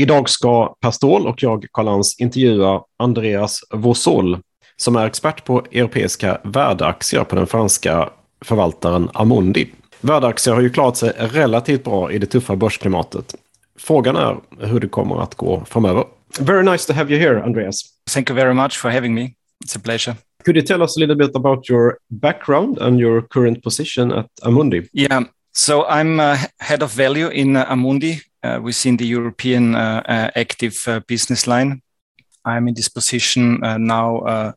Idag ska Pastol och jag, Karl Lans, intervjua Andreas Vosol som är expert på europeiska värdeaktier på den franska förvaltaren Amundi. Värdeaktier har ju klarat sig relativt bra i det tuffa börsklimatet. Frågan är hur det kommer att gå framöver. Very nice to have you here, Andreas. Thank you very much for having me. It's a pleasure. Could you tell us a little bit about your background and your current position at Amundi? Yeah, so I'm uh, head of value in uh, Amundi within the European uh, uh, active uh, business line. I'm in this position now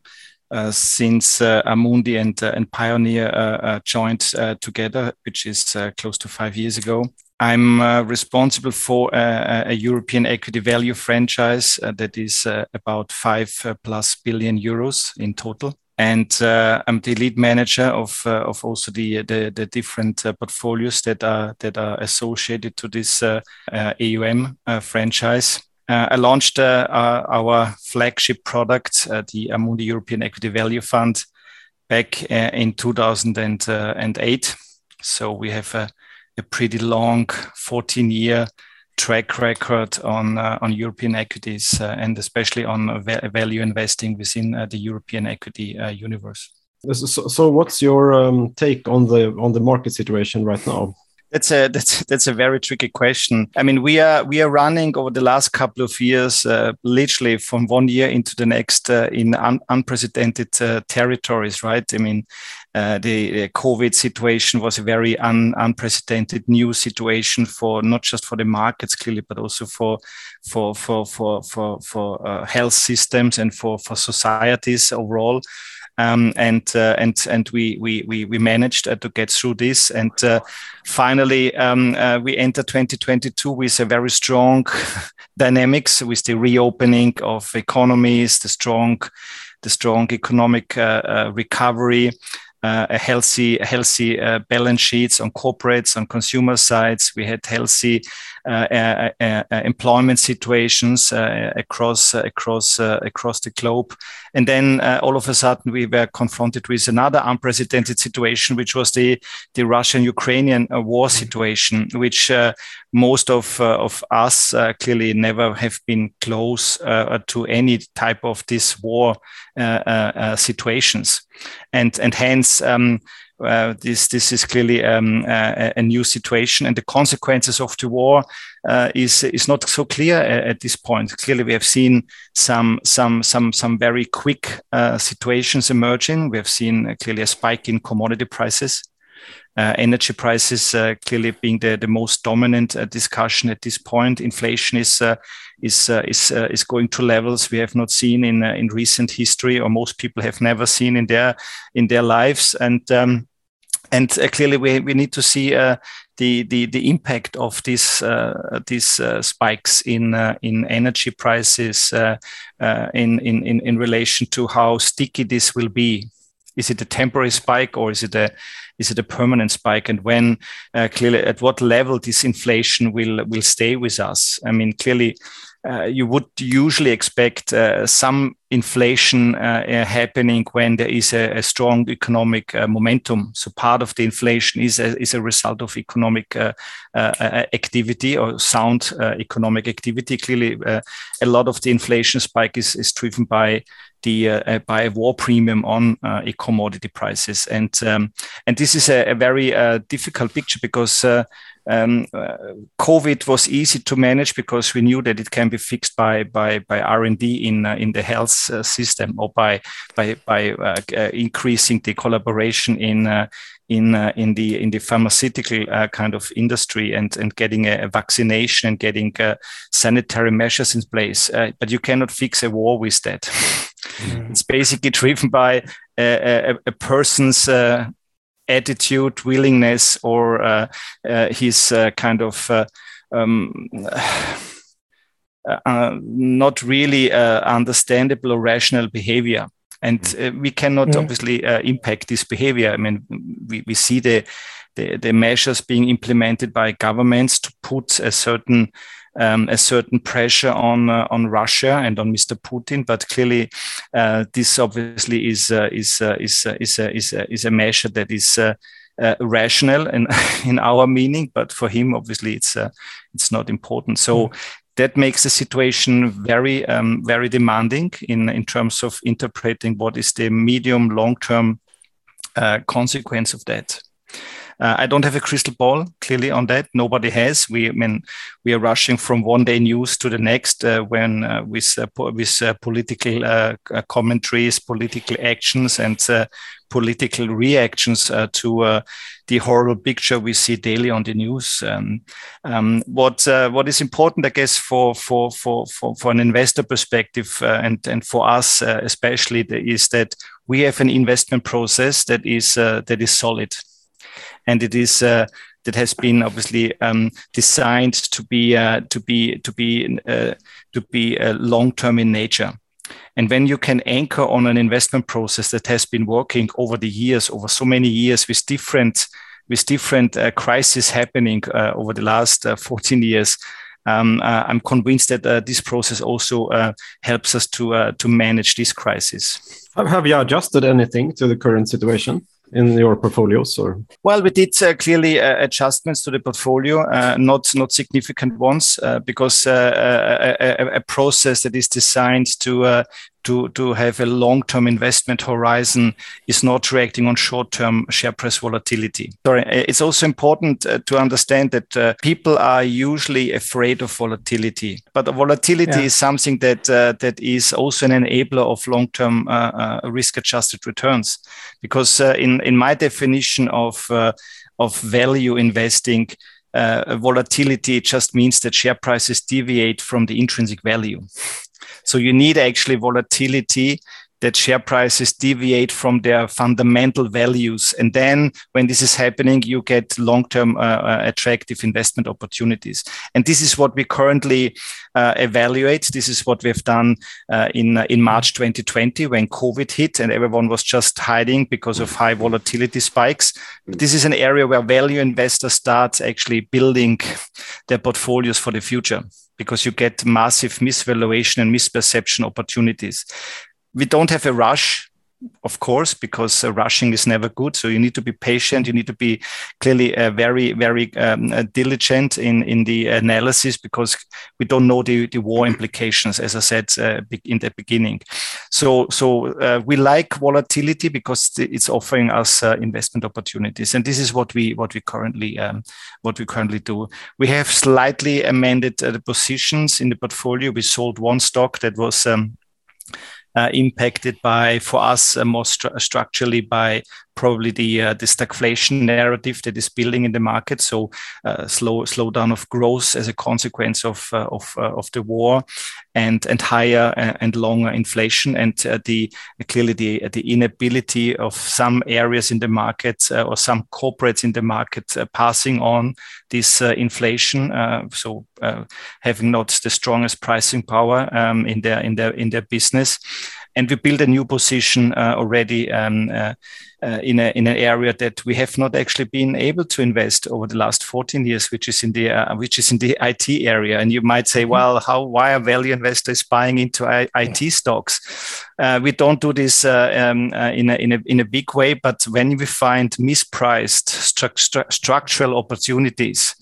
since Amundi and, and Pioneer joined together, which is close to five years ago. I'm uh, responsible for a, European equity value franchise uh, that is uh, about five uh, plus billion euros in total. And uh, I'm the lead manager of, uh, of also the, the, the different uh, portfolios that are, that are associated to this uh, uh, AUM franchise. I launched our flagship product, the Amundi European Equity Value Fund, back in 2008. So we have a a pretty long 14 year track record on uh, on European equities uh, and especially on va value investing within uh, the European equity universe. So, so what's your um, take on the on the market situation right now? That's a that's that's a very tricky question. I mean, we are we are running over the last couple of years, uh, literally from one year into the next uh, in un unprecedented uh, territories, right? I mean, uh, the, the, COVID situation was a very un unprecedented new situation for not just for the markets clearly, but also for for for for for for uh, health systems and for for societies overall. Um, and uh, and and we we we, managed uh, to get through this, and uh, finally um, uh, we enter 2022 with a very strong dynamics with the reopening of economies, the strong the strong economic uh, uh, recovery. Uh, a healthy, healthy uh, balance sheets on corporates, on consumer sides. We had healthy uh, uh, uh, employment situations across across across the globe. And then all of a sudden we were confronted with another unprecedented situation, which was the the Russian-Ukrainian war mm-hmm. situation, which most of of us clearly never have been close to any type of this war situations, and and hence. Um, uh, this this is clearly um, a, a, new situation, and the consequences of the war uh, is is not so clear at, at, this point. Clearly, we have seen some some some some very quick uh, situations emerging. We have seen uh, clearly a spike in commodity prices. Uh, energy prices uh, clearly being the, the most dominant discussion at this point. Inflation is is is is going to levels we have not seen in in recent history, or most people have never seen in their in their lives, and um, and uh, clearly we, we need to see uh, the, the the impact of these uh, these uh, spikes in uh, in energy prices uh, in, in in relation to how sticky this will be. Is it a temporary spike or is it a is it a permanent spike? And when uh, clearly at what level this inflation will will stay with us? I mean, clearly uh, you would usually expect uh, some inflation uh, uh happening when there is a, a strong economic uh, momentum. So part of the inflation is a, is a result of economic uh, activity or sound economic activity. Clearly, a lot of the inflation spike is, is driven by the by a war premium on commodity prices, and um, and this is a, a very difficult picture because um, uh, COVID was easy to manage because we knew that it can be fixed by by by R and D in uh, in the health uh, system or by by by uh, uh, increasing the collaboration in uh, in in the in the pharmaceutical kind of industry and and getting a, a vaccination and getting sanitary measures in place. but you cannot fix a war with that. Mm. It's basically driven by a, a, a person's attitude, willingness, or uh, uh, his uh, kind of um, not really understandable or rational behavior and uh, we cannot yeah. obviously uh, impact this behavior. I mean, we, we see the, the, the measures being implemented by governments to put a certain um, a certain pressure on uh, on Russia and on Mr. Putin. But clearly, uh, this obviously is uh, is uh, is uh, is is, is a measure that is. rational in in our meaning, but for him, obviously, it's it's not important. So mm that makes the situation very, um, very demanding in, in terms of interpreting what is the medium long term uh, consequence of that. Uh, I don't have a crystal ball clearly on that. Nobody has. We, I mean, we are rushing from one day news to the next uh, when uh, with uh, with uh, political uh, commentaries, political actions, and political reactions to the horrible picture we see daily on the news. Um, um, what what is important, I guess, for for for for, for an investor perspective and and for us especially, is that we have an investment process that is that is solid and it is uh, that has been obviously um, designed to be uh, to be to be uh, to be uh, long term in nature. And when you can anchor on an investment process that has been working over the years, over so many years, with different with different uh, crises happening uh, over the last 14 years, um, uh, I'm convinced that uh, this process also uh, helps us to to manage this crisis. Have you adjusted anything to the current situation? In your portfolios or? Well we did uh, clearly uh, adjustments to the portfolio uh, not not significant ones because a, a, process that is designed to to, to have a long-term investment horizon is not reacting on short-term share price volatility. Sorry, it's also important uh, to understand that uh, people are usually afraid of volatility, but volatility yeah. is something that uh, that is also an enabler of long-term uh, uh, risk-adjusted returns. Because uh, in in my definition of of value investing, uh, volatility just means that share prices deviate from the intrinsic value. So you need actually volatility that share prices deviate from their fundamental values. And then when this is happening, you get long-term uh, uh, attractive investment opportunities. And this is what we currently uh, evaluate. This is what we've done uh, in, uh, in March 2020 when COVID hit and everyone was just hiding because of high volatility spikes. But this is an area where value investors start actually building their portfolios for the future because you get massive misvaluation and misperception opportunities. We don't have a rush of course, because uh, rushing is never good. So you need to be patient. You need to be clearly uh, very, very um, uh, diligent in, in the analysis because we don't know the, the war implications, as I said uh, in the beginning. So, so uh, we like volatility because it's offering us uh, investment opportunities, and this is what we what we currently um, what we currently do. We have slightly amended the positions in the portfolio. We sold one stock that was. Um, impacted by, for us, uh, more stru structurally by probably the uh, the stagflation narrative that is building in the market. So uh, slow slowdown of growth as a consequence of uh, of uh, of the war, and and higher uh, and longer inflation, and uh, the clearly the the inability of some areas in the market or some corporates in the market passing on this inflation. so having not the strongest pricing power um, in their in their in their business and we build a new position already um, uh, in, a, in an area that we have not actually been able to invest over the last 14 years, which is in the uh, which is in the IT area. And you might say, mm-hmm. well, how why are value investors buying into I, IT stocks? Uh, we don't do this uh, um, uh, in, a, in, a, in a big way, but when we find mispriced stru- stru- structural opportunities,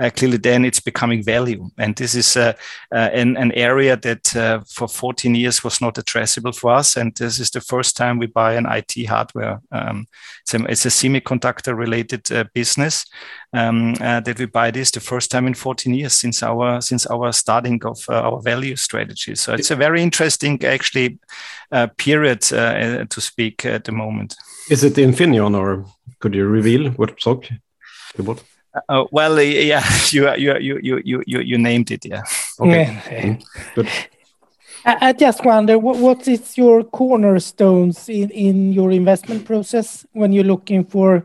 uh, clearly then it's becoming value. And this is an, an area that for 14 years was not addressable for us. And this is the first time we buy an IT hardware um, it's, a, it's, a, semiconductor related uh, business um, uh, that we buy this the first time in 14 years since our since our starting of uh, our value strategy. So it's a very interesting actually uh, period uh, to speak at the moment. Is it Infineon or could you reveal what stock you bought? Uh, well, yeah, you, you you you you you named it. Yeah. Okay. Yeah. Mm, good. I just wonder what, is your cornerstones in, your investment process when you're looking for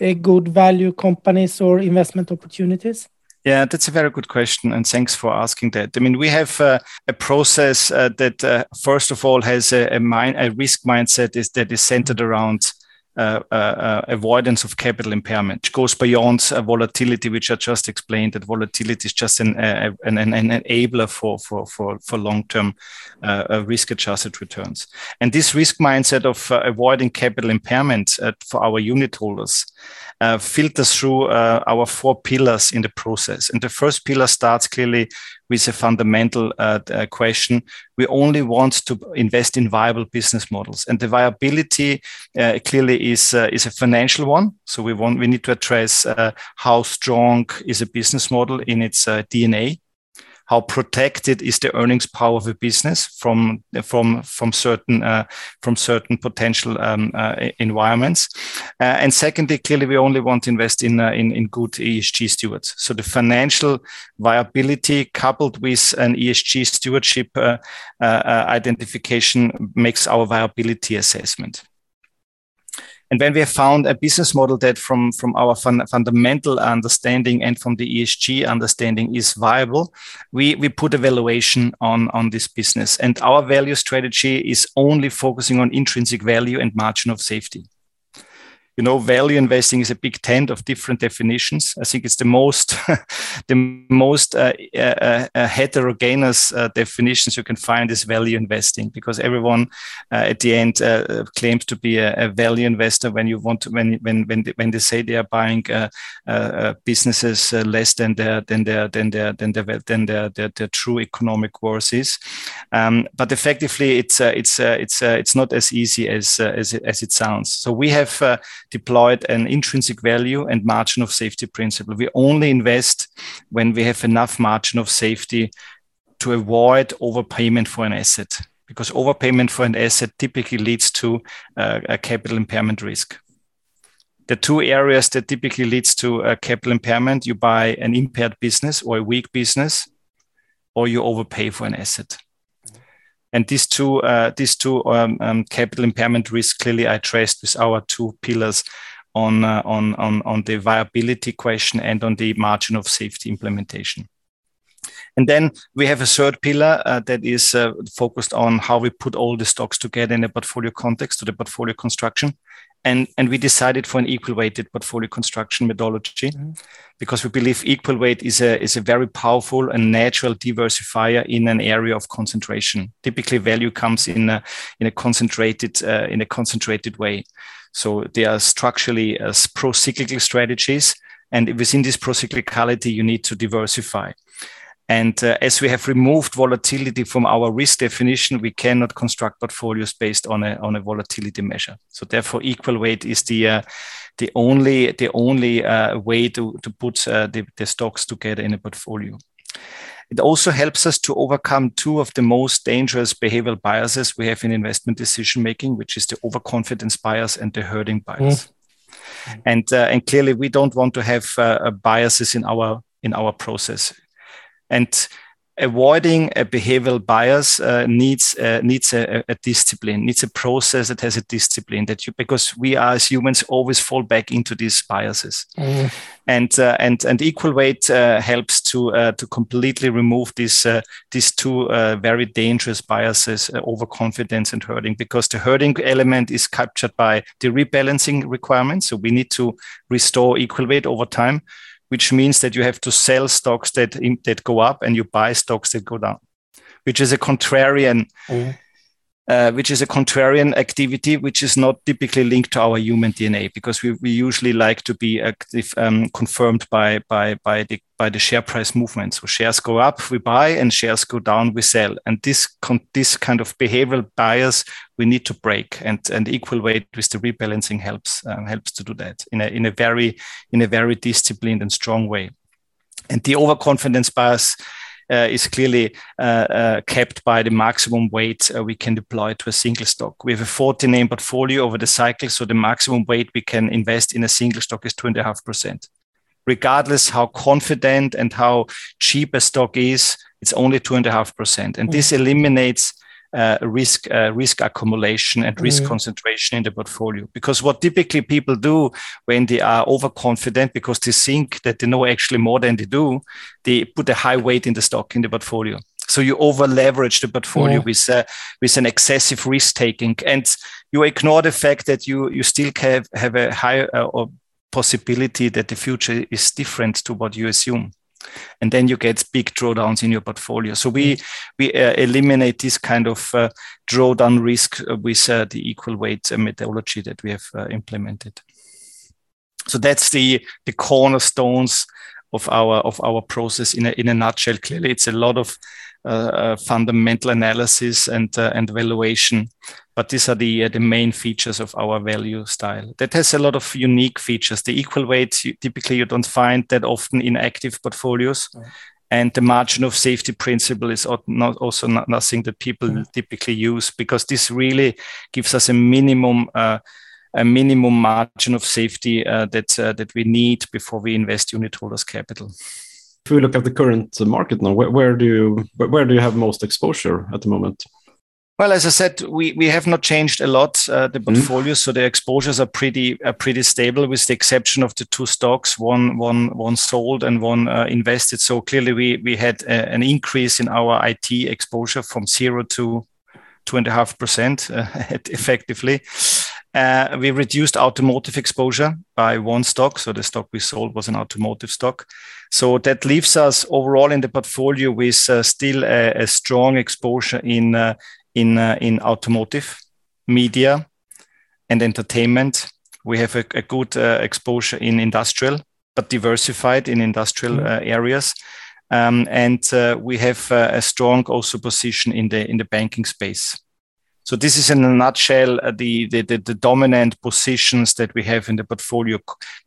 a good value companies or investment opportunities? Yeah, that's a very good question, and thanks for asking that. I mean, we have uh, a process uh, that, uh, first of all, has a, a, risk mindset is that is centered around uh, uh, uh, Uh, uh, uh, avoidance of capital impairment, which goes beyond volatility, which I just explained. That volatility is just an, enabler for for for, for long term risk adjusted returns. And this risk mindset of avoiding capital impairment for our unit holders uh, filters through uh, our four pillars in the process. And the first pillar starts clearly with a fundamental uh, uh, question. We only want to invest in viable business models, and the viability uh, clearly is uh, is a financial one. So we want we need to address uh, how strong is a business model in its DNA how protected is the earnings power of a business from from from certain uh, from certain potential um, uh, environments. Uh, and secondly, clearly, we only want to invest in, uh, in in good ESG stewards. So the financial viability coupled with an ESG stewardship uh, uh, identification makes our viability assessment. And when we have found a business model that from, from our fun, fundamental understanding and from the ESG understanding is viable, we, we put a valuation on, on this business. And our value strategy is only focusing on intrinsic value and margin of safety you know, value investing is a big tent of different definitions. I think it's the most, the most uh, uh, uh, heterogeneous uh, definitions you can find is value investing because everyone uh, at the end uh, claims to be a, a, value investor when you want to, when when when they, when they say they are buying businesses less than their than their than their than their than their, their, their true economic worth is. Um, but effectively, it's it's it's it's not as easy as as it, as it sounds. So we have deployed an intrinsic value and margin of safety principle. We only invest when we have enough margin of safety to avoid overpayment for an asset, because overpayment for an asset typically leads to uh, a capital impairment risk. The two areas that typically leads to a capital impairment, you buy an impaired business or a weak business, or you overpay for an asset. And these two, uh, these two um, um, capital impairment risks clearly are traced with our two pillars on, uh, on, on, on the viability question and on the margin of safety implementation. And then we have a third pillar uh, that is uh, focused on how we put all the stocks together in a portfolio context to the portfolio construction and and we decided for an equal weighted portfolio construction methodology mm-hmm. because we believe equal weight is a is a very powerful and natural diversifier in an area of concentration. Typically value comes in a, in a concentrated uh, in a concentrated way. So they are structurally uh, pro-cyclical strategies. And within this pro-cyclicality you need to diversify and uh, as we have removed volatility from our risk definition, we cannot construct portfolios based on a, on a volatility measure. So therefore, equal weight is the uh, the only the only uh, way to to put uh, the, the stocks together in a portfolio. It also helps us to overcome two of the most dangerous behavioral biases we have in investment decision making, which is the overconfidence bias and the herding bias. Mm. And uh, and clearly, we don't want to have uh, biases in our in our process and avoiding a behavioral bias uh, needs uh, needs a, a, discipline needs a process that has a discipline that you because we are as humans always fall back into these biases. Mm. and uh, and and equal weight uh, helps to uh, to completely remove these uh, these two very dangerous biases overconfidence and herding because the herding element is captured by the rebalancing requirements. So we need to restore equal weight over time which means that you have to sell stocks that that go up and you buy stocks that go down, which is a contrarian. Mm-hmm. Uh, which is a contrarian activity, which is not typically linked to our human DNA, because we, we usually like to be active, um, confirmed by by by the by the share price movement. So shares go up, we buy, and shares go down, we sell. And this this kind of behavioral bias we need to break, and and equal weight with the rebalancing helps um, helps to do that in a in a very in a very disciplined and strong way. And the overconfidence bias is clearly uh, uh, kept by the maximum weight we can deploy to a single stock. We have a 40 name portfolio over the cycle, so the maximum weight we can invest in a single stock is two and a half percent. Regardless how confident and how cheap a stock is, it's only two and a half percent, and this eliminates uh, risk uh, risk accumulation and risk mm. concentration in the portfolio. Because what typically people do when they are overconfident because they think that they know actually more than they do, they put a high weight in the stock in the portfolio. So you over leverage the portfolio yeah. with uh, with an excessive risk taking, and you ignore the fact that you you still have have a higher uh, possibility that the future is different to what you assume and then you get big drawdowns in your portfolio. So we we uh, eliminate this kind of uh, drawdown risk with uh, the equal weight methodology that we have uh, implemented. So that's the the cornerstones of our of our process in a in a nutshell. Clearly, it's a lot of uh, uh, fundamental analysis and uh, and valuation, but these are the uh, the main features of our value style. That has a lot of unique features. The equal weight you, typically you don't find that often in active portfolios. And the margin of safety principle is not also not nothing that people mm. typically use because this really gives us a minimum uh, a minimum margin of safety uh, that uh, that we need before we invest unit holders capital. If we look at the current market now, where, where do you where do you have most exposure at the moment? Well, as I said, we, we have not changed a lot uh, the portfolio, mm. so the exposures are pretty are pretty stable, with the exception of the two stocks, one one one sold and one uh, invested. So clearly, we we had a, an increase in our IT exposure from zero to two and a half percent uh, effectively. Uh, we reduced automotive exposure by one stock. So the stock we sold was an automotive stock. So that leaves us overall in the portfolio with uh, still a, a, strong exposure in uh, in uh, in automotive, media, and entertainment. We have a, a good uh, exposure in industrial, but diversified in industrial mm-hmm. areas. Um, and we have a strong also position in the in the banking space. So this is in a nutshell uh, the, the, the, the, dominant positions that we have in the portfolio: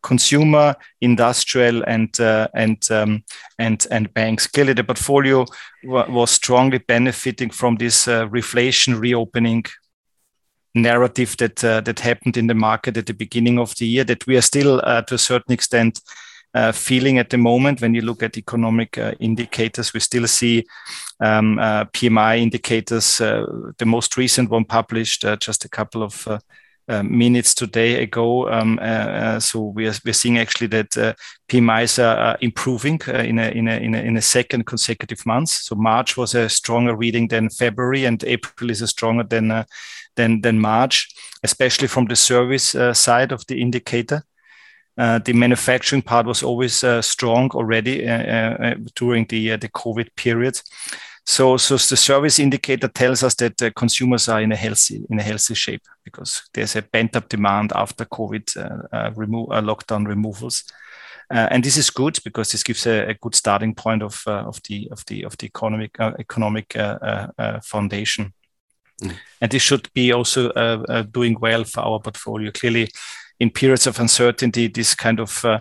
consumer, industrial, and uh, and um, and and banks. Clearly, the portfolio was strongly benefiting from this uh, reflation reopening narrative that uh, that happened in the market at the beginning of the year. That we are still, uh, to a certain extent, feeling at the moment. When you look at economic uh, indicators, we still see um, uh, PMI indicators. Uh, the most recent one published uh, just a couple of uh, minutes today ago. Um, so we are we're seeing actually that PMIs are improving in a, in, a, in a in a second consecutive month. So March was a stronger reading than February, and April is a stronger than than than March, especially from the service side of the indicator. Uh, the manufacturing part was always uh, strong already uh, during the the COVID period. So, so the service indicator tells us that the consumers are in a healthy in a healthy shape because there's a pent up demand after COVID uh, remo- uh, lockdown removals. Uh, and this is good because this gives a, a good starting point of uh, of the of the of the economic economic foundation, mm. and this should be also doing well for our portfolio. Clearly, in periods of uncertainty, this kind of uh,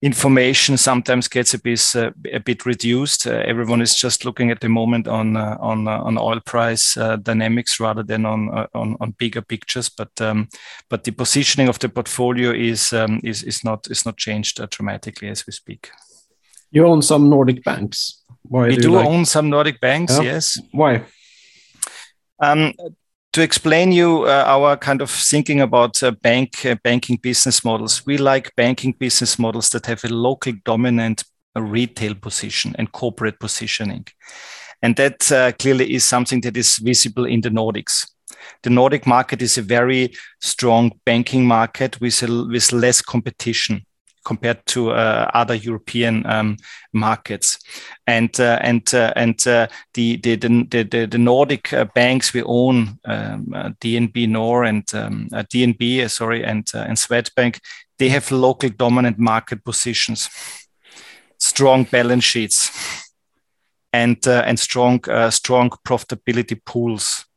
information sometimes gets a bit uh, a bit reduced. Uh, everyone is just looking at the moment on uh, on uh, on oil price uh, dynamics rather than on on, on bigger pictures. But um, but the positioning of the portfolio is um, is is not is not changed dramatically as we speak. You own some Nordic banks. Why we do, do like... own some Nordic banks. Yeah. Yes. Why? Um, to explain you uh, our kind of thinking about uh, bank uh, banking business models, we like banking business models that have a local dominant retail position and corporate positioning, and that uh, clearly is something that is visible in the Nordics. The Nordic market is a very strong banking market with a, with less competition compared to uh, other European um, markets. And uh, and uh, and uh, the, the, the the Nordic uh, banks we own, um, uh, DNB Nor and um, DNB, sorry, and and Swedbank, they have local dominant market positions, strong balance sheets, and and strong strong profitability pools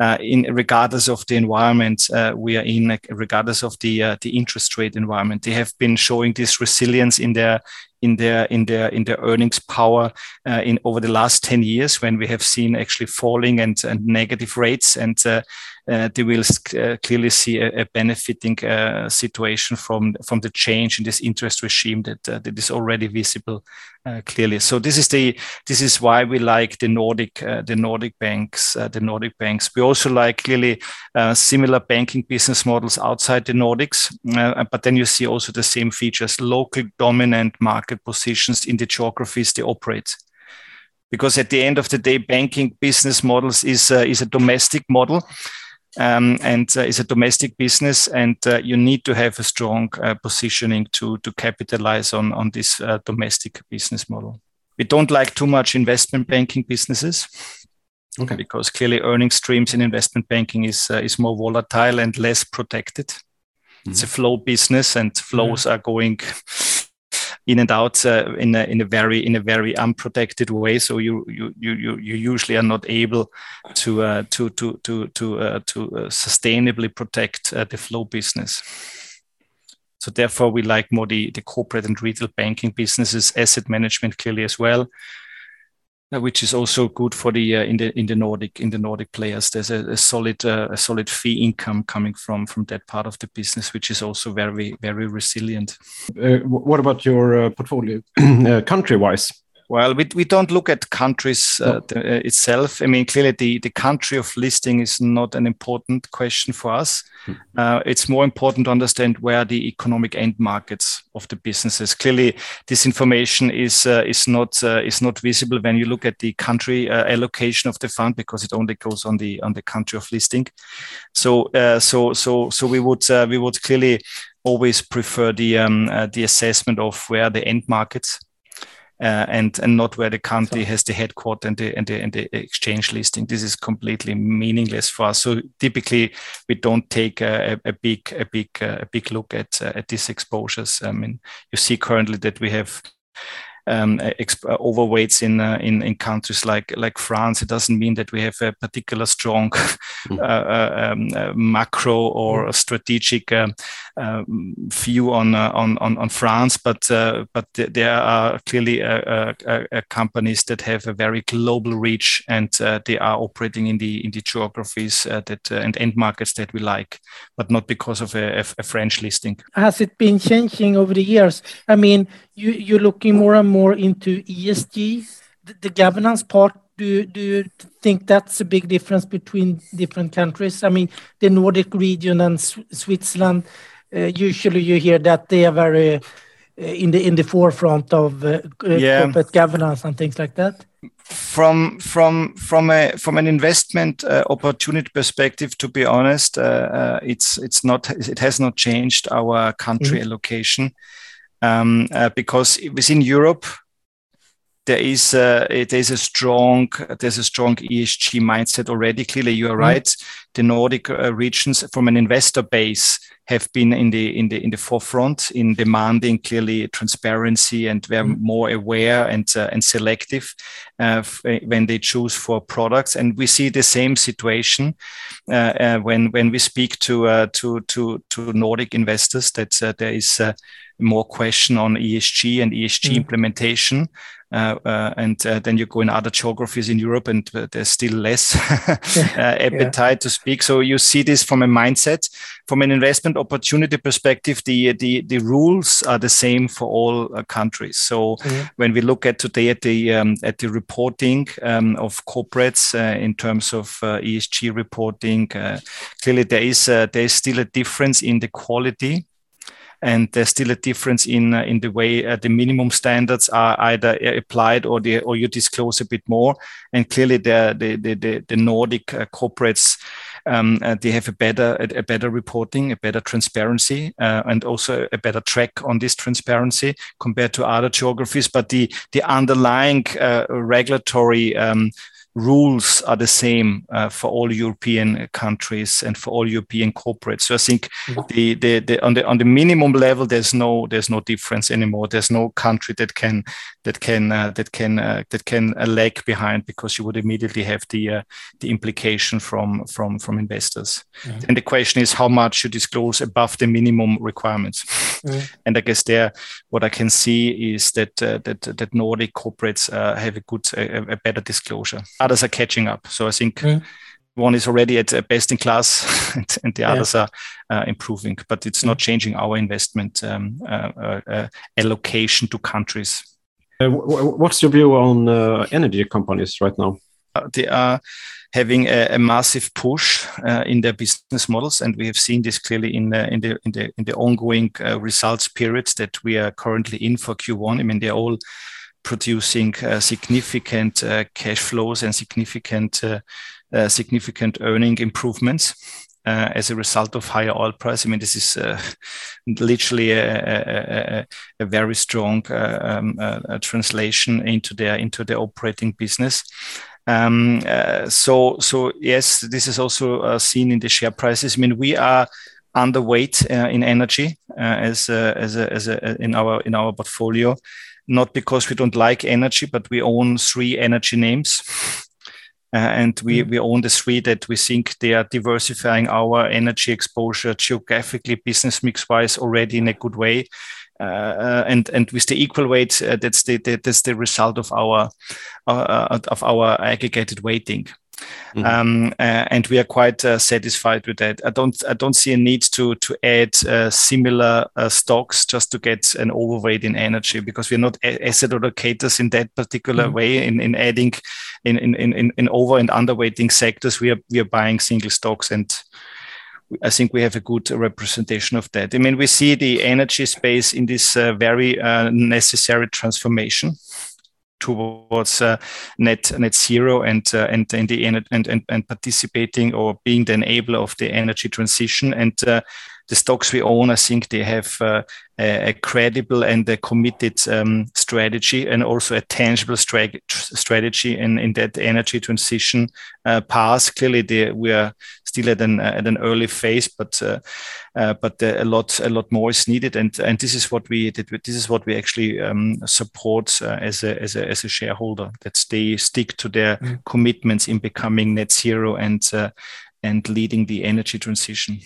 uh, in regardless of the environment uh, we are in, regardless of the uh, the interest rate environment. They have been showing this resilience in their in their in their in their earnings power uh, in over the last 10 years when we have seen actually falling and, and negative rates and uh, they will uh, clearly see a, a benefiting uh, situation from from the change in this interest regime that uh, that is already visible clearly so this is the this is why we like the nordic the nordic banks the nordic banks we also like clearly similar banking business models outside the nordics but then you see also the same features local dominant market positions in the geographies they operate. Because at the end of the day, banking business models is, uh, is a domestic model. Um, and uh, is a domestic business, and uh, you need to have a strong uh, positioning to to capitalize on on this uh, domestic business model. We don't like too much investment banking businesses, okay, because clearly earning streams in investment banking is uh, is more volatile and less protected. Mm-hmm. It's a flow business, and flows mm-hmm. are going in and out uh, in a in a very in a very unprotected way. So you you you you usually are not able to uh, to to to to uh, to uh, sustainably protect uh, the flow business. So therefore, we like more the, the corporate and retail banking businesses, asset management clearly as well, which is also good for the uh, in the in the Nordic in the Nordic players. There's a, a solid uh, a solid fee income coming from from that part of the business, which is also very very resilient. Uh, what about your uh, portfolio uh, country wise? Well, we, we don't look at countries uh, no. uh, itself. I mean, clearly the, the country of listing is not an important question for us. Mm. Uh, it's more important to understand where the economic end markets of the businesses. Clearly, this information is uh, is not uh, is not visible when you look at the country uh, allocation of the fund because it only goes on the on the country of listing. So so so so we would we would clearly always prefer the um, the assessment of where the end markets uh, and and not where the country so. has the headquarter and the, and the and the exchange listing. This is completely meaningless for us. So typically, we don't take a, a big a big uh, a big look at uh, at these exposures. I mean, you see currently that we have um, exp- overweights in, uh, in in countries like like France. It doesn't mean that we have a particular strong mm. uh, um, uh, macro or mm. strategic um, Um, view on, uh, on on on France, but uh, but th- there are clearly uh, uh, uh, uh companies that have a very global reach and they are operating in the in the geographies that and end markets that we like, but not because of a, a French listing. Has it been changing over the years? I mean, you you're looking more and more into ESG, the, the governance part. Do do you think that's a big difference between different countries? I mean, the Nordic region and Switzerland. Uh, usually, you hear that they are very uh, in the in the forefront of uh, yeah. corporate governance and things like that from from from a from an investment uh, opportunity perspective to be honest uh, it's it's not it has not changed our country mm -hmm. allocation um, because within Europe there is a, is a strong there's a strong ESG mindset already. Clearly, you are mm. right. The Nordic uh, regions, from an investor base, have been in the in the in the forefront in demanding clearly transparency and they're mm. more aware and uh, and selective uh, when they choose for products and we see the same situation uh, uh when when we speak to uh, to to to Nordic investors that uh, there is more question on ESG and ESG mm. implementation. Uh, uh, and uh, then you go in other geographies in Europe, and there's still less uh, appetite yeah. to speak. So you see this from a mindset, from an investment opportunity perspective. The the the rules are the same for all uh, countries. So mm. when we look at today at the um, at the reporting um, of corporates in terms of ESG reporting, clearly there is there is still a difference in the quality and there's still a difference in uh, in the way uh, the minimum standards are either applied or the or you disclose a bit more. And clearly, the the the, the Nordic uh, corporates. Um, uh, they have a better a, a, better reporting, a better transparency, uh, and also a better track on this transparency compared to other geographies. But the the underlying uh, regulatory um, rules are the same uh, for all European countries and for all European corporates. So I think mm-hmm. the, the, the, on the on the minimum level, there's no there's no difference anymore. There's no country that can that can uh, that can uh, that can uh, lag behind because you would immediately have the uh, the implication from from from investors. Mm-hmm. And the question is how much you disclose above the minimum requirements. Mm-hmm. And I guess there, what I can see is that uh, that that Nordic corporates have a good a, a better disclosure others are catching up. So I think mm. one is already at best in class, and, and the yeah. others are uh, improving. But it's mm. not changing our investment um, uh, uh, uh allocation to countries. Uh, what's your view on uh, energy companies right now? they are having a, a massive push in their business models, and we have seen this clearly in in the in the in the ongoing results periods that we are currently in for Q1. I mean, they're all producing uh, significant uh, cash flows and significant uh, significant earning improvements. Uh, as a result of higher oil price. I mean, this is uh, literally a, a, a, very strong uh, um, translation into their into their operating business. Um, so, so yes, this is also seen in the share prices. I mean, we are underweight in energy as as a, as in our in our portfolio. Not because we don't like energy, but we own three energy names. Uh, and we, mm. we own the three that we think they are diversifying our energy exposure geographically, business mix wise, already in a good way. Uh, uh, and and with the equal weight, uh, that's the, the, that's the result of our uh, of our aggregated weighting. Mm-hmm. Um, uh, and we are quite uh, satisfied with that. I don't I don't see a need to to add uh, similar uh, stocks just to get an overweight in energy because we're not asset allocators in that particular mm-hmm. way. In, in adding in, in in in over and underweighting sectors, we are we are buying single stocks and. I think we have a good representation of that. I mean, we see the energy space in this uh, very uh, necessary transformation towards uh, net net zero and uh, and and the and, and and participating or being the enabler of the energy transition. And uh, the stocks we own, I think they have uh, a, a, credible and a committed um, strategy and also a tangible stra- strategy in, in that energy transition uh, path. Clearly, they, we are still at an at an early phase, but uh, uh but uh, a lot a lot more is needed, and and this is what we this is what we actually um, support uh, as a as a as a shareholder that they stick to their mm. commitments in becoming net zero and and leading the energy transition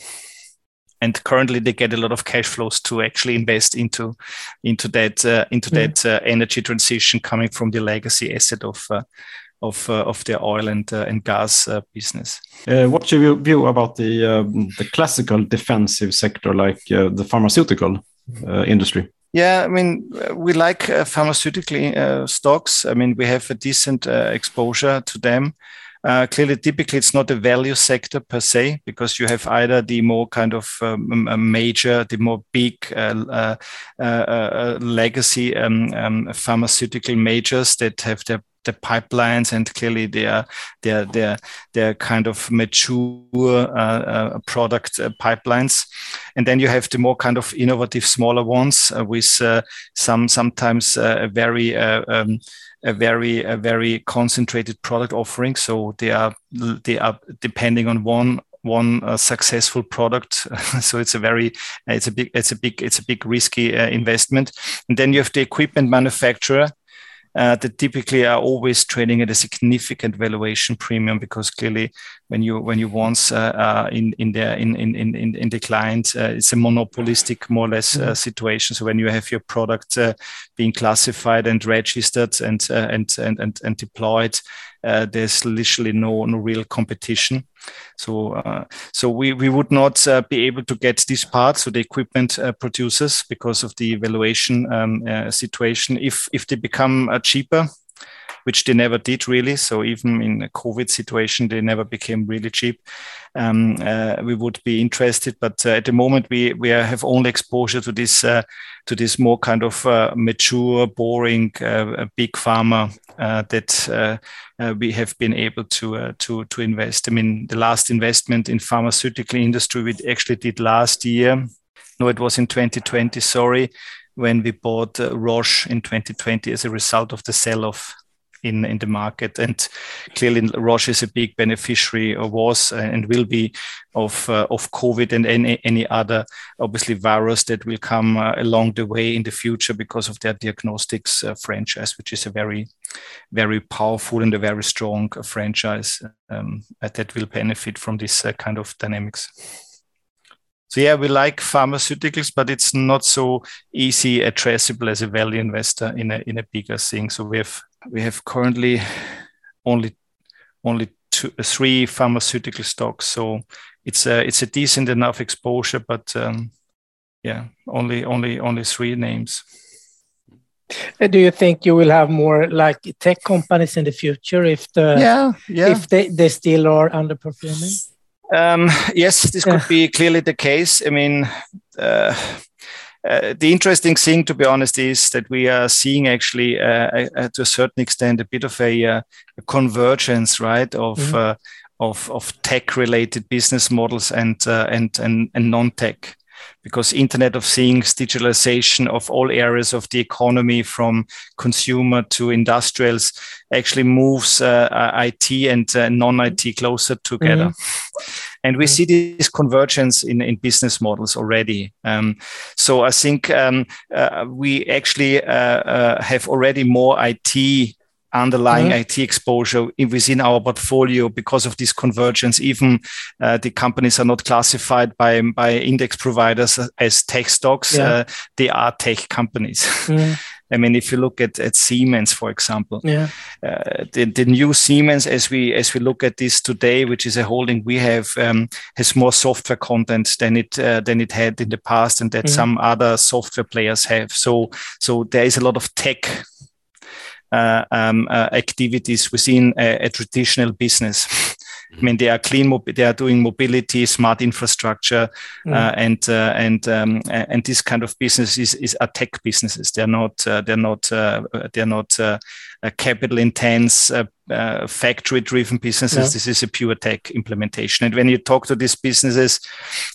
and currently they get a lot of cash flows to actually invest into into that uh, into mm. that uh, energy transition coming from the legacy asset of uh, of uh, of their oil and uh, and gas uh, business. what's your view about the um, the classical defensive sector like the pharmaceutical industry? Yeah, I mean, we like pharmaceutical stocks. I mean, we have a decent exposure to them. Uh, clearly, typically, it's not a value sector per se, because you have either the more kind of um, major, the more big uh, uh, uh, uh legacy um, um, pharmaceutical majors that have their the pipelines and clearly they are they're they're they're kind of mature uh, uh, product uh, pipelines. And then you have the more kind of innovative smaller ones with some sometimes a very um, a very a very concentrated product offering. So they are they are depending on one one uh, successful product. so it's a very it's a big it's a big it's a big risky uh, investment. And then you have the equipment manufacturer uh, that typically are always trading at a significant valuation premium because clearly when you when you once uh, uh, in in the in in in in the client uh, it's a monopolistic more or less uh, mm-hmm. situation so when you have your product uh, being classified and registered and and and and, and deployed uh, there's literally no no real competition. So uh, so we we would not uh, be able to get this part, so the equipment uh, producers, because of the valuation um, uh, situation. If if they become uh, cheaper, which they never did really. So even in a COVID situation, they never became really cheap. Um, uh, we would be interested, but uh, at the moment we we have only exposure to this uh, to this more kind of mature, boring, big pharma uh, that uh, uh, we have been able to to to invest. I mean, the last investment in pharmaceutical industry we actually did last year. No, it was in 2020. Sorry, when we bought Roche in 2020 as a result of the sell-off in, in the market. And clearly, Roche is a big beneficiary, or was and will be, of, uh, of COVID and any, any other, obviously, virus that will come uh, along the way in the future because of their diagnostics uh, franchise, which is a very, very powerful and a very strong franchise um, that will benefit from this uh, kind of dynamics. So yeah, we like pharmaceuticals, but it's not so easy addressable as a value investor in a in a bigger thing. So we have we have currently only only two, three pharmaceutical stocks. So it's a it's a decent enough exposure, but um, yeah, only only only three names. Uh, do you think you will have more like tech companies in the future if the yeah, yeah. if they, they still are underperforming? Um, yes, this could be clearly the case. I mean, uh, uh, the interesting thing, to be honest, is that we are seeing actually, uh, uh, to a certain extent, a bit of a, uh, a convergence, right, of mm-hmm. Uh, of, of tech-related business models and and and, and non-tech because internet of things digitalization of all areas of the economy from consumer to industrials actually moves uh, it and uh, non-it closer together mm-hmm. And we mm-hmm. see this convergence in, in business models already. Um, so I think um, uh, we actually uh, uh, have already more IT underlying mm-hmm. IT exposure within our portfolio because of this convergence. Even uh, the companies are not classified by by index providers as tech stocks; yeah. uh, they are tech companies. Mm-hmm. I mean, if you look at, at Siemens, for example, yeah. Uh, the, the new Siemens, as we as we look at this today, which is a holding we have, um, has more software content than it uh, than it had in the past, and that mm-hmm. some other software players have. So so there is a lot of tech uh, um, uh, activities within a, a traditional business. I mean, they are clean. they are doing mobility, smart infrastructure, mm. uh, and uh, and um, and this kind of business is, is are tech businesses. They're not. Uh, they're not. Uh, they're not capital intense, uh, uh, factory driven businesses. Yeah. This is a pure tech implementation. And when you talk to these businesses,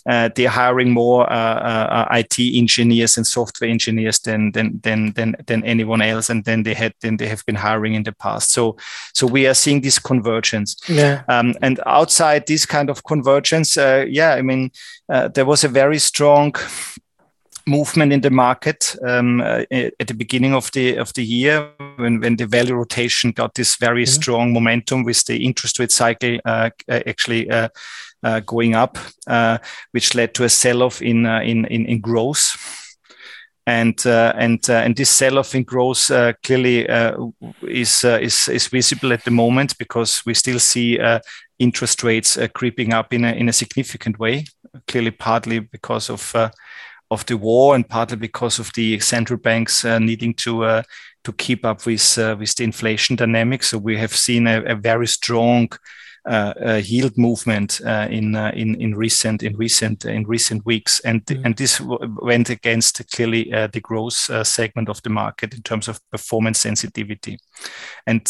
uh, they're hiring more IT engineers and software engineers than, than, than, than, than anyone else. And then they had, then they have been hiring in the past. So, so we are seeing this convergence. Yeah. Um, and outside this kind of convergence, yeah, I mean, there was a very strong movement in the market um, uh, at the beginning of the of the year when, when the value rotation got this very mm-hmm. strong momentum with the interest rate cycle uh, actually uh, uh going up, uh, which led to a sell-off in, uh, in, in in growth. And and and this sell-off in growth clearly is is is visible at the moment because we still see interest rates creeping up in a in a significant way. Clearly, partly because of of the war and partly because of the central banks uh, needing to uh, to keep up with uh, with the inflation dynamics. So we have seen a, a very strong uh, yield movement uh, in uh, in in recent in recent in recent weeks, and mm. and this went against clearly the growth segment of the market in terms of performance sensitivity, and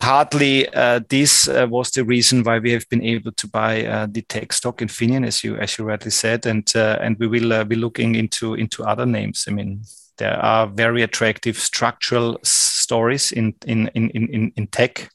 partly uh, this uh, was the reason why we have been able to buy uh, the tech stock Infineon, as you as you rightly said, and uh, and we will uh, be looking into into other names. I mean, there are very attractive structural stories in in in in, in tech.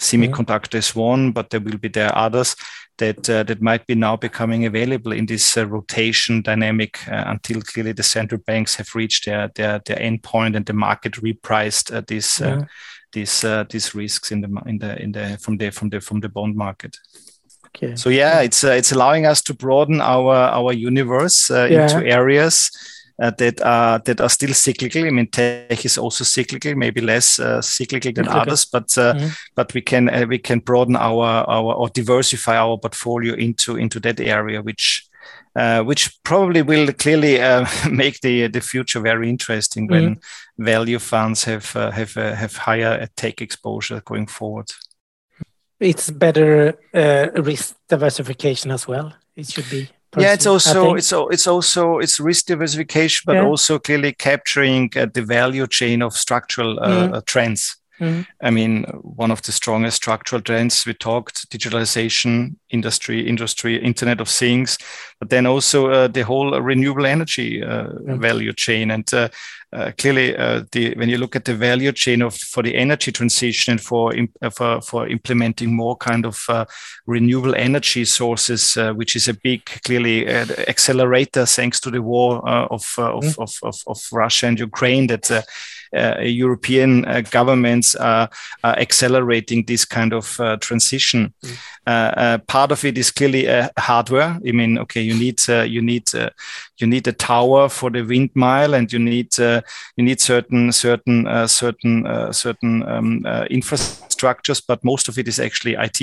Semiconductor is one, but there will be there are others that uh, that might be now becoming available in this rotation dynamic until clearly the central banks have reached their their their end point and the market repriced this. Yeah these uh, these risks in the in the in the from the from the from the bond market. Okay. So yeah, it's uh, it's allowing us to broaden our our universe uh, yeah. into areas uh, that are that are still cyclical. I mean, tech is also cyclical, maybe less uh, cyclical than cyclical. others, but uh, mm-hmm. but we can uh, we can broaden our our or diversify our portfolio into into that area, which uh, which probably will clearly uh, make the the future very interesting mm-hmm. when value funds have uh, have uh, have higher tech exposure going forward. It's better uh, risk diversification as well. It should be. Yeah, it's also it's it's also it's risk diversification, but yeah. also clearly capturing the value chain of structural mm-hmm. trends. Mm-hmm. I mean, one of the strongest structural trends we talked digitalization, industry, industry, Internet of Things, but then also uh, the whole renewable energy uh, mm-hmm. value chain. And uh, uh clearly, uh, the when you look at the value chain of for the energy transition and for uh, for for implementing more kind of renewable energy sources, which is a big clearly accelerator thanks to the war of, mm-hmm. of, of, of, of Russia and Ukraine that uh, Uh, uh, European uh, governments are, are, accelerating this kind of uh, transition. Mm. Uh, part of it is clearly hardware. I mean, okay, you need you need you need a tower for the windmill, and you need you need certain certain certain certain um, infrastructures, but most of it is actually IT.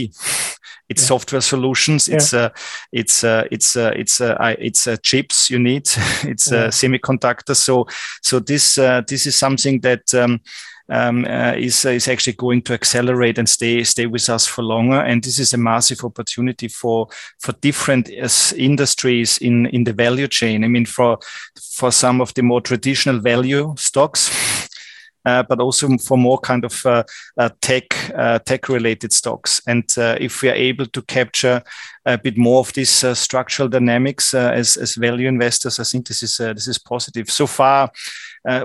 It's yeah. software solutions. Yeah. It's uh, it's uh, it's uh, it's uh, it's uh, chips you need. it's yeah. semiconductors. So so this uh, this is something that. Um, um, uh, is is actually going to accelerate and stay stay with us for longer. And this is a massive opportunity for for different uh, industries in in the value chain. I mean, for for some of the more traditional value stocks, uh, but also for more kind of uh, uh, tech uh, tech related stocks. And uh, if we are able to capture a bit more of these uh, structural dynamics as as value investors, I think this is this is positive. So far,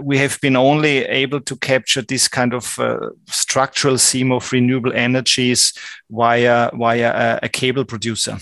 we have been only able to capture this kind of structural theme of renewable energies via via a, a cable producer.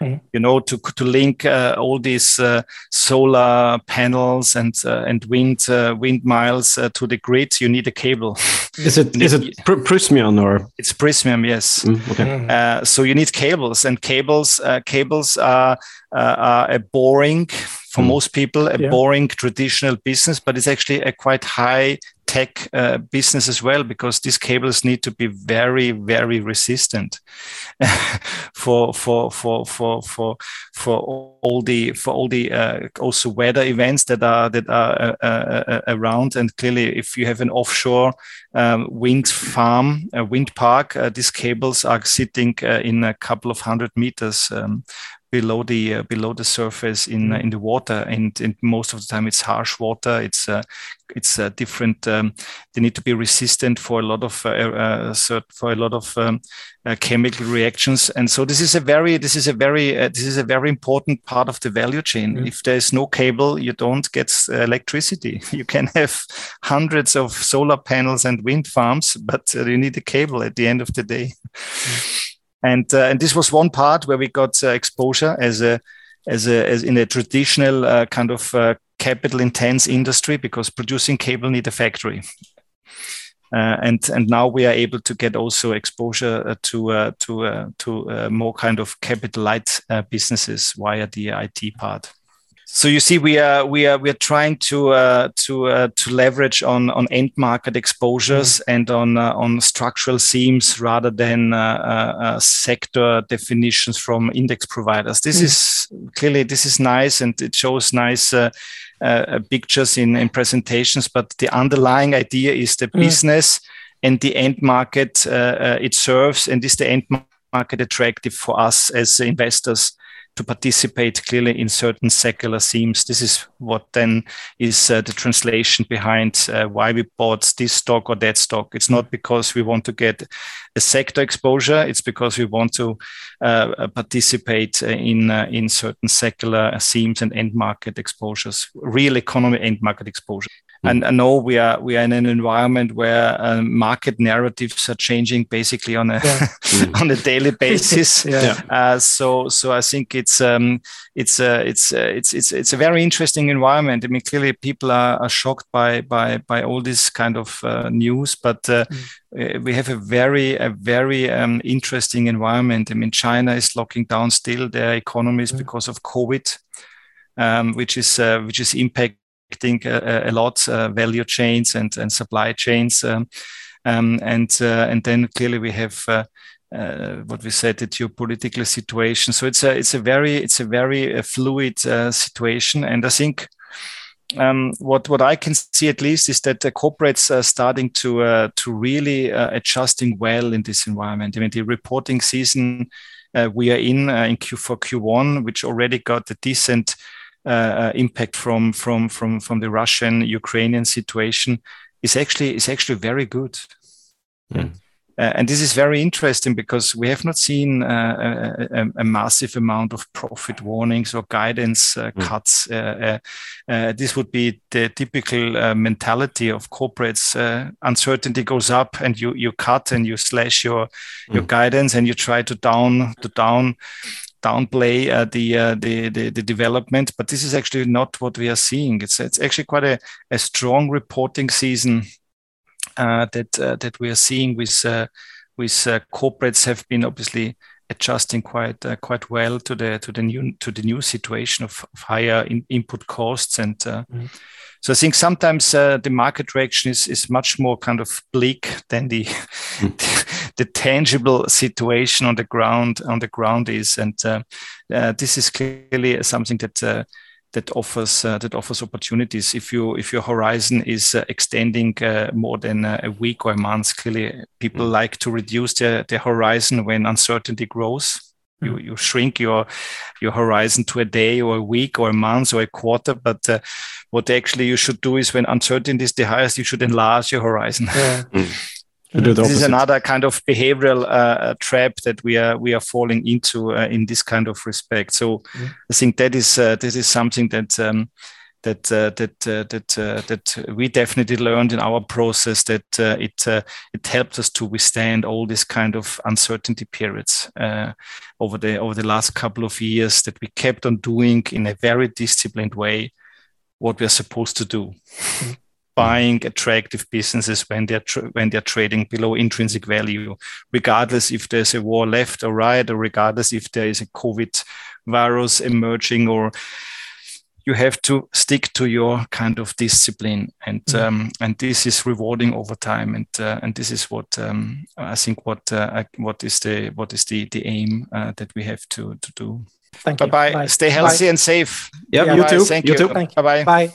Mm. You know, to to link uh, all these uh, solar panels and uh, and wind uh, wind miles uh, to the grid, you need a cable. Is it is it pr Prysmian or? It's Prysmian, yes. Mm, okay. Mm. Uh, so you need cables, and cables cables are, are a boring for mm. most people a yeah. boring traditional business, but it's actually a quite high tech uh, business as well because these cables need to be very very resistant for for for for for for all the for all the uh, also weather events that are that are uh, uh, uh around. And clearly if you have an offshore um, wind farm a wind park uh, these cables are sitting in a couple of hundred meters um, below the uh, below the surface in uh, in the water and, and most of the time it's harsh water. It's uh, it's uh, different um, they need to be resistant for a lot of uh, uh, for a lot of um, chemical reactions. And so this is a very this is a very this is a very important part of the value chain. Mm. if there is no cable you don't get electricity. You can have hundreds of solar panels and wind farms but you need a cable at the end of the day. Mm and uh, and this was one part where we got uh, exposure as a as a as in a traditional uh, kind of uh, capital intense industry because producing cable need a factory. Uh, and and now we are able to get also exposure uh, to to to more kind of capital light businesses via the IT part so you see we are we are we are trying to uh, to uh, to leverage on on end market exposures mm-hmm. and on uh, on structural themes rather than uh, uh, uh, sector definitions from index providers this mm-hmm. is clearly this is nice and it shows nice pictures in in presentations but the underlying idea is the mm-hmm. business and the end market it serves and is the end market attractive for us as investors to participate clearly in certain secular themes. This is what then is uh, the translation behind uh, why we bought this stock or that stock. It's not because we want to get a sector exposure. It's because we want to uh, participate in uh, in certain secular themes and end market exposures, real economy end market exposure. Mm. And I know we are we are in an environment where uh, market narratives are changing basically on a yeah. on a daily basis. yeah. uh, so so I think it's um, it's uh, it's uh, it's it's it's a very interesting environment. I mean, clearly people are, are shocked by by by all this kind of uh, news, but uh, mm. we have a very a very um, interesting environment. I mean, China is locking down still their economies mm. because of COVID. Um, which is uh, which is impact affecting a, a lot uh, value chains and, and supply chains. Um, um, and uh, and then clearly we have uh, what we said the geopolitical situation. So it's a it's a very it's a very fluid situation, and I think. Um, what what I can see at least is that the corporates are starting to uh, to really uh, adjusting well in this environment. I mean, the reporting season uh, we are in in Q4 Q1, which already got a decent uh, uh, impact from from from from the Russian Ukrainian situation is actually is actually very good. Mm. Uh, and this is very interesting because we have not seen uh, a, a, massive amount of profit warnings or guidance uh, mm. cuts. Uh, this would be the typical mentality of corporates. uncertainty goes up, and you you cut and you slash your mm. your guidance, and you try to down to down downplay uh, the, uh, the, the, the development, but this is actually not what we are seeing. It's it's actually quite a, a strong reporting season uh, that uh, that we are seeing with uh, with uh, corporates have been obviously adjusting quite quite well to the to the new to the new situation of, of higher in, input costs and. Mm so I think sometimes uh, the market reaction is, is much more kind of bleak than the, mm. the, tangible situation on the ground on the ground is, and uh, uh, this is clearly something that uh, that offers uh, that offers opportunities. If you if your horizon is uh, extending more than a week or a month, clearly people mm. like to reduce their, their horizon when uncertainty grows you you shrink your your horizon to a day or a week or a month or a quarter but uh, what actually you should do is when uncertainty is the highest you should enlarge your horizon yeah. mm. This is another kind of behavioral uh, trap that we are we are falling into uh, in this kind of respect so mm. i think that is uh, this is something that um, that uh, that uh, that uh, that we definitely learned in our process that uh, it uh, it helped us to withstand all these kind of uncertainty periods uh, over the over the last couple of years that we kept on doing in a very disciplined way what we are supposed to do. Buying attractive businesses when they're tra- when they're trading below intrinsic value, regardless if there's a war left or right, or regardless if there is a COVID virus emerging or you have to stick to your kind of discipline and mm-hmm. um, and this is rewarding over time and uh, and this is what um, I think what uh, what is the what is the the aim uh, that we have to to do. Thank bye you. Bye bye. Stay healthy bye. and safe. Yep, yeah, you bye. too. Thank you. you. Too. Thank you. Bye bye. Bye.